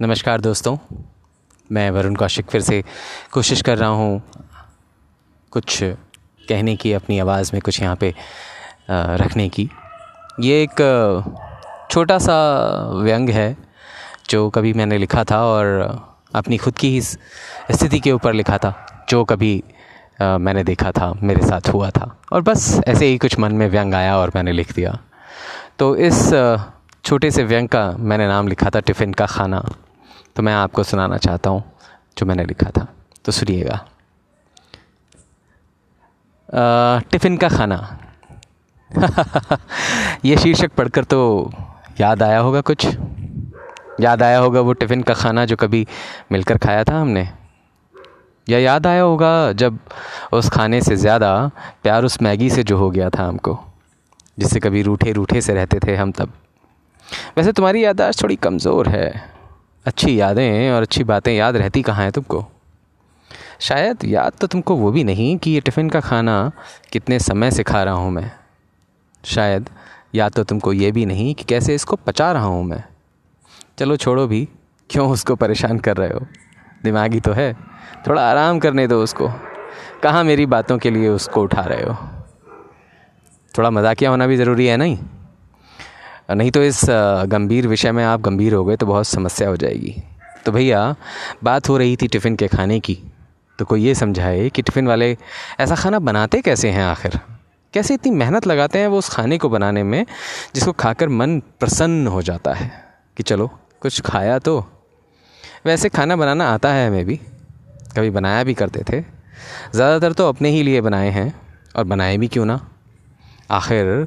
नमस्कार दोस्तों। मैं वरुण कौशिक फिर से कोशिश कर रहा हूँ कुछ कहने की, अपनी आवाज़ में कुछ यहाँ पे रखने की। ये एक छोटा सा व्यंग है जो कभी मैंने लिखा था और अपनी खुद की ही स्थिति के ऊपर लिखा था, जो कभी मैंने देखा था, मेरे साथ हुआ था। और बस ऐसे ही कुछ मन में व्यंग आया और मैंने लिख दिया। तो इस छोटे से व्यंग का मैंने नाम लिखा था, टिफ़िन का खाना। तो मैं आपको सुनाना चाहता हूँ जो मैंने लिखा था। तो सुनिएगा। टिफ़िन का खाना। ये शीर्षक पढ़कर तो याद आया होगा कुछ। याद आया होगा वो टिफ़िन का खाना जो कभी मिलकर खाया था हमने। या याद आया होगा जब उस खाने से ज़्यादा प्यार उस मैगी से जो हो गया था हमको, जिससे कभी रूठे रूठे से रहते थे हम तब। वैसे तुम्हारी याददाश्त थोड़ी कमज़ोर है। अच्छी यादें और अच्छी बातें याद रहती कहाँ हैं तुमको? शायद याद तो तुमको वो भी नहीं कि ये टिफ़िन का खाना कितने समय से खा रहा हूँ मैं। शायद याद तो तुमको ये भी नहीं कि कैसे इसको पचा रहा हूँ मैं। चलो छोड़ो भी, क्यों उसको परेशान कर रहे हो? दिमागी तो है। थोड़ा आराम करने दो उसको। कहाँ मेरी बातों के लिए उसको उठा रहे हो? थोड़ा मजाकिया होना भी ज़रूरी है नहीं? नहीं तो इस गंभीर विषय में आप गंभीर हो गए तो बहुत समस्या हो जाएगी। तो भैया, बात हो रही थी टिफ़िन के खाने की तो कोई ये समझाए कि टिफ़िन वाले ऐसा खाना बनाते कैसे हैं आखिर? कैसे इतनी मेहनत लगाते हैं वो उस खाने को बनाने में जिसको खाकर मन प्रसन्न हो जाता है? कि चलो, कुछ खाया तो। वैसे खाना बनाना आता है हमें भी। कभी बनाया भी करते थे। ज़्यादातर तो अपने ही लिए बनाए हैं, और बनाए भी क्यों ना? आखिर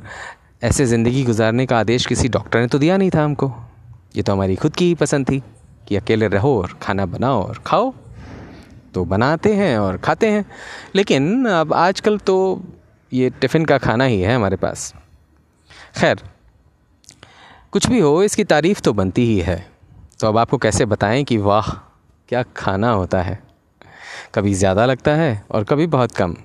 ऐसे ज़िंदगी गुजारने का आदेश किसी डॉक्टर ने तो दिया नहीं था हमको। ये तो हमारी खुद की ही पसंद थी कि अकेले रहो और खाना बनाओ और खाओ। तो बनाते हैं और खाते हैं। लेकिन अब आजकल तो ये टिफ़िन का खाना ही है हमारे पास। खैर, कुछ भी हो, इसकी तारीफ़ तो बनती ही है। तो अब आपको कैसे बताएँ कि वाह, क्या खाना होता है। कभी ज़्यादा लगता है और कभी बहुत कम।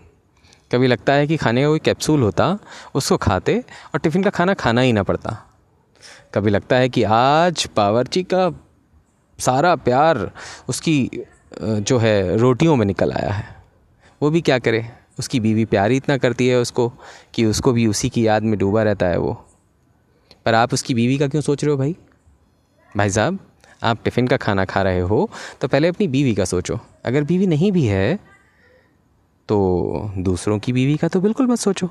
कभी लगता है कि खाने का कोई कैप्सूल होता, उसको खाते और टिफ़िन का खाना खाना ही ना पड़ता। कभी लगता है कि आज बावर्ची का सारा प्यार उसकी जो है, रोटियों में निकल आया है। वो भी क्या करे? उसकी बीवी प्यार ही इतना करती है उसको कि उसको भी उसी की याद में डूबा रहता है वो। पर आप उसकी बीवी का क्यों सोच रहे हो भाई? भाई साहब, आप टिफ़िन का खाना खा रहे हो तो पहले अपनी बीवी का सोचो। अगर बीवी नहीं भी है तो दूसरों की बीवी का तो बिल्कुल मत सोचो।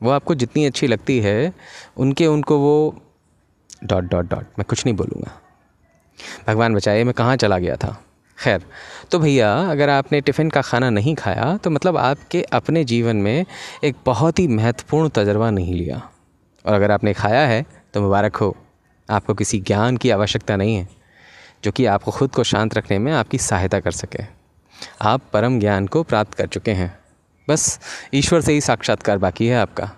वो आपको जितनी अच्छी लगती है, उनके उनको वो डॉट डॉट डॉट, मैं कुछ नहीं बोलूँगा। भगवान बचाए, मैं कहाँ चला गया था? खैर तो भैया, अगर आपने टिफ़िन का खाना नहीं खाया तो मतलब आपके अपने जीवन में एक बहुत ही महत्वपूर्ण तजर्बा नहीं लिया। और अगर आपने खाया है तो मुबारक हो। आपको किसी ज्ञान की आवश्यकता नहीं है, जो कि आपको ख़ुद को शांत रखने में आपकी सहायता कर सके। आप परम ज्ञान को प्राप्त कर चुके हैं। बस, ईश्वर से ही साक्षात्कार बाकी है आपका।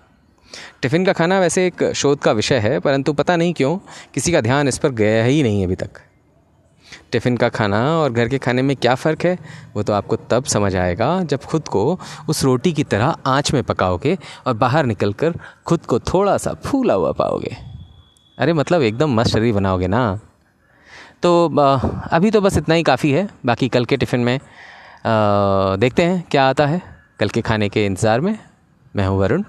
टिफ़िन का खाना वैसे एक शोध का विषय है, परंतु पता नहीं क्यों, किसी का ध्यान इस पर गया ही नहीं अभी तक। टिफ़िन का खाना और घर के खाने में क्या फ़र्क है, वो तो आपको तब समझ आएगा जब खुद को उस रोटी की तरह आँच में पकाओगे और बाहर निकल कर खुद को थोड़ा सा फूला हुआ पाओगे। अरे मतलब एकदम मस्त शरीर बनाओगे ना। तो अभी तो बस इतना ही काफ़ी है, बाकी कल के टिफ़िन में देखते हैं क्या आता है कल के खाने के इंतज़ार में। मैं हूँ वरुण।